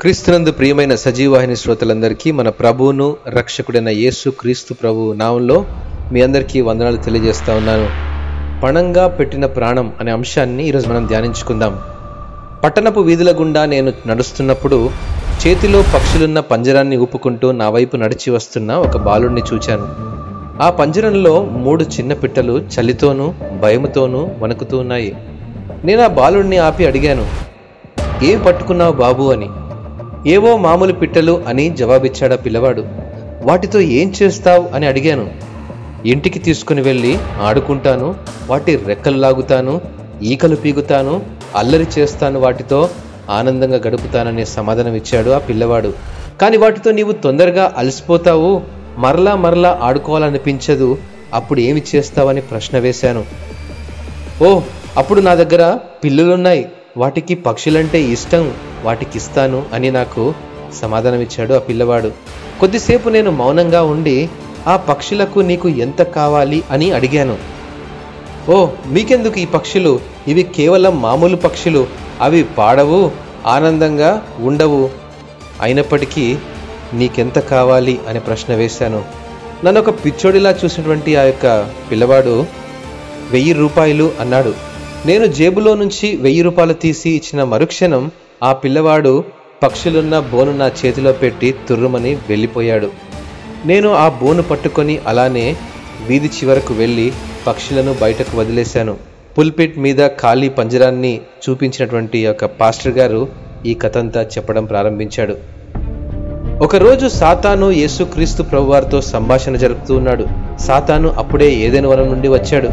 క్రీస్తునందు ప్రియమైన సజీవాహిని శ్రోతలందరికీ మన ప్రభువును రక్షకుడైన యేసు క్రీస్తు ప్రభు నామంలో మీ అందరికీ వందనాలు తెలియజేస్తా ఉన్నాను. పణంగా పెట్టిన ప్రాణం అనే అంశాన్ని ఈరోజు మనం ధ్యానించుకుందాం. పట్టణపు వీధుల గుండా నేను నడుస్తున్నప్పుడు చేతిలో పక్షులున్న పంజరాన్ని ఊపుకుంటూ నా వైపు నడిచి వస్తున్న ఒక బాలుడిని చూచాను. ఆ పంజరంలో మూడు చిన్న పిట్టలు చలితోనూ భయముతోనూ వణుకుతూ ఉన్నాయి. నేను ఆ బాలుడిని ఆపి అడిగాను ఏం పట్టుకున్నావు బాబు అని. ఏవో మామూలు పిట్టలు అని జవాబిచ్చాడా పిల్లవాడు. వాటితో ఏం చేస్తావు? అని అడిగాను. ఇంటికి తీసుకుని వెళ్ళి ఆడుకుంటాను వాటి రెక్కలు లాగుతాను ఈకలు పీగుతాను అల్లరి చేస్తాను వాటితో ఆనందంగా గడుపుతాననే సమాధానం ఇచ్చాడు ఆ పిల్లవాడు. కానీ వాటితో నీవు తొందరగా అలసిపోతావు మరలా మరలా ఆడుకోవాలనిపించదు అప్పుడు ఏమి చేస్తావని ప్రశ్న వేశాను. ఓ అప్పుడు నా దగ్గర పిల్లులున్నాయి. వాటికి పక్షులంటే ఇష్టం వాటికి ఇస్తాను అని నాకు సమాధానమిచ్చాడు ఆ పిల్లవాడు. కొద్దిసేపు నేను మౌనంగా ఉండి ఆ పక్షులకు నీకు ఎంత కావాలి అని అడిగాను. ఓ మీకెందుకు ఈ పక్షులు? ఇవి కేవలం మామూలు పక్షులు. అవి పాడవు ఆనందంగా ఉండవు. అయినప్పటికీ నీకెంత కావాలి అనే ప్రశ్న వేశాను. నన్ను ఒక పిచ్చోడిలా చూసినటువంటి ఆ యొక్క పిల్లవాడు వెయ్యి రూపాయలు అన్నాడు. నేను జేబులో నుంచి వెయ్యి రూపాయలు తీసి ఇచ్చిన మరుక్షణం ఆ పిల్లవాడు పక్షులున్న బోను నా చేతిలో పెట్టి తుర్రుమని వెళ్ళిపోయాడు. నేను ఆ బోను పట్టుకొని అలానే వీధి చివరకు వెళ్ళి పక్షులను బయటకు వదిలేశాను. పుల్పిట్ మీద ఖాళీ పంజరాన్ని చూపించినటువంటి యొక్క పాస్టర్ గారు ఈ కథంతా చెప్పడం ప్రారంభించాడు. ఒకరోజు సాతాను యేసుక్రీస్తు ప్రభువారితో సంభాషణ జరుపుతూ ఉన్నాడు. సాతాను అప్పుడే ఏదైనా వనం నుండి వచ్చాడు.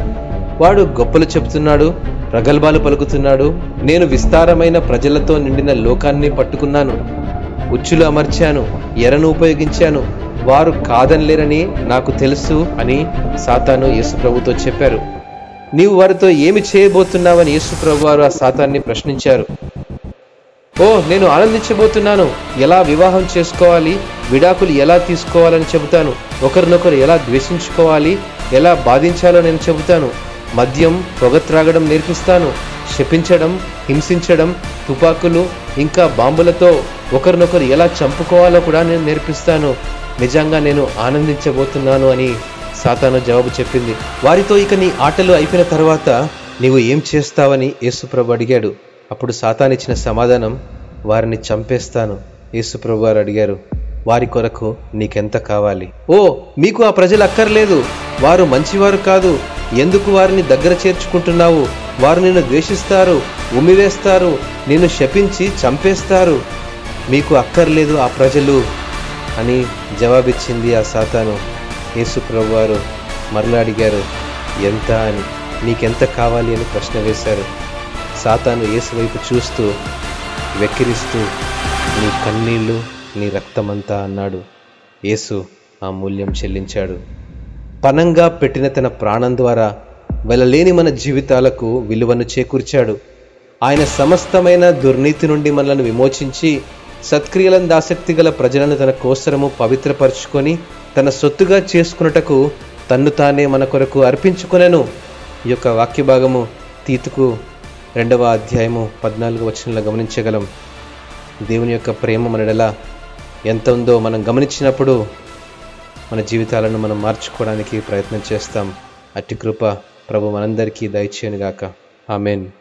వాడు గొప్పలు చెప్తున్నాడు ప్రగల్భాలు పలుకుతున్నాడు. నేను విస్తారమైన ప్రజలతో నిండిన లోకాన్ని పట్టుకున్నాను. ఉచ్చులు అమర్చాను ఎరను ఉపయోగించాను. వారు కాదనలేరని నాకు తెలుసు అని సాతాను యేసు ప్రభుతో చెప్పారు. నీవు వారితో ఏమి చేయబోతున్నావని యేసుప్రభు వారు ఆ సాతాన్ని ప్రశ్నించారు. ఓ నేను ఆనందించబోతున్నాను. ఎలా వివాహం చేసుకోవాలి? విడాకులు ఎలా తీసుకోవాలని చెబుతాను? ఒకరినొకరు ఎలా ద్వేషించుకోవాలి? ఎలా బాధించాలో నేను చెబుతాను. మద్యం పొగ త్రాగడం నేర్పిస్తాను. శపించడం హింసించడం తుపాకులు ఇంకా బాంబులతో ఒకరినొకరు ఎలా చంపుకోవాలో కూడా నేను నేర్పిస్తాను. నిజంగా నేను ఆనందించబోతున్నాను అని సాతాను జవాబు చెప్పింది. వారితో ఇక నీ ఆటలు అయిపోయిన తర్వాత నీవు ఏం చేస్తావని యేసుప్రభు అడిగాడు. అప్పుడు సాతానిచ్చిన సమాధానం వారిని చంపేస్తాను. యేసుప్రభు వారు అడిగారు వారి కొరకు నీకెంత కావాలి? ఓ మీకు ఆ ప్రజలు అక్కర్లేదు. వారు మంచివారు కాదు. ఎందుకు వారిని దగ్గర చేర్చుకుంటున్నావు? వారు నిన్ను ద్వేషిస్తారు ఉమ్మివేస్తారు నిన్ను శపించి చంపేస్తారు. మీకు అక్కర్లేదు ఆ ప్రజలు అని జవాబిచ్చింది ఆ సాతాను. యేసు ప్రభువారు మరలా అడిగారు ఎంత అని? నీకెంత కావాలి అని ప్రశ్న వేశారు. సాతాను యేసు వైపు చూస్తూ వెక్కిరిస్తూ నీ కన్నీళ్ళు నీ రక్తమంతా అన్నాడు. యేసు ఆ మూల్యం చెల్లించాడు. పనంగా పెట్టిన తన ప్రాణం ద్వారా వెళ్ళలేని మన జీవితాలకు విలువను చేకూర్చాడు. ఆయన సమస్తమైన దుర్నీతి నుండి మనల్ని విమోచించి సత్క్రియలను ఆసక్తి గల ప్రజలను తన కోసరము పవిత్రపరుచుకొని తన సొత్తుగా చేసుకున్నటకు తన్ను తానే మన కొరకు అర్పించుకొనెను. ఈ యొక్క వాక్య భాగము తీతుకు రెండవ అధ్యాయము పద్నాలుగు వచనంలో గమనించగలం. దేవుని యొక్క ప్రేమ మనడలా ఎంత ఉందో మనం గమనించినప్పుడు మన జీవితాలను మనం మార్చుకోవడానికి ప్రయత్నం చేస్తాం. అట్టి కృప ప్రభు మనందరికీ దయచేయనుగాక. ఆమెన్.